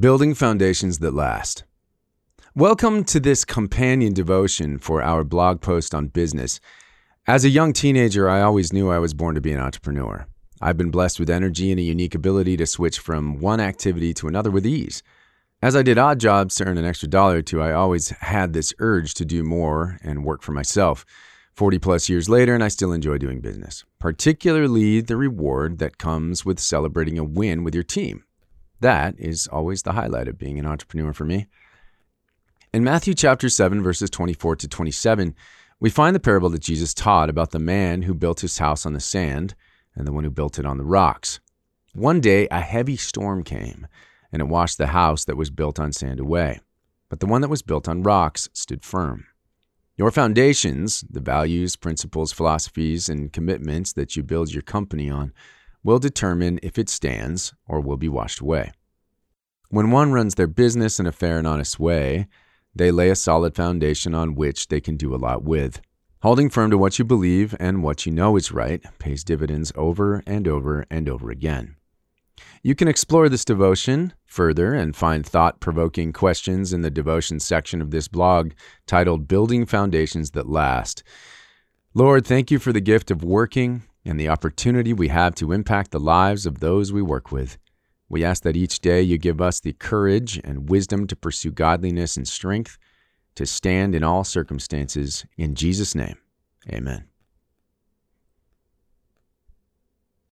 Building Foundations That Last. Welcome to this companion devotion for our blog post on business. As a young teenager, I always knew I was born to be an entrepreneur. I've been blessed with energy and a unique ability to switch from one activity to another with ease. As I did odd jobs to earn an extra dollar or two, I always had this urge to do more and work for myself. 40 plus years later, and I still enjoy doing business, particularly the reward that comes with celebrating a win with your team. That is always the highlight of being an entrepreneur for me. In Matthew chapter 7, verses 24 to 27, we find the parable that Jesus taught about the man who built his house on the sand and the one who built it on the rocks. One day, a heavy storm came, and it washed the house that was built on sand away. But the one that was built on rocks stood firm. Your foundations, the values, principles, philosophies, and commitments that you build your company on, will determine if it stands or will be washed away. When one runs their business in a fair and honest way, they lay a solid foundation on which they can do a lot with. Holding firm to what you believe and what you know is right pays dividends over and over and over again. You can explore this devotion further and find thought provoking questions in the devotion section of this blog titled Building Foundations That Last. Lord, thank you for the gift of working and the opportunity we have to impact the lives of those we work with. We ask that each day you give us the courage and wisdom to pursue godliness and strength, to stand in all circumstances. In Jesus' name, amen.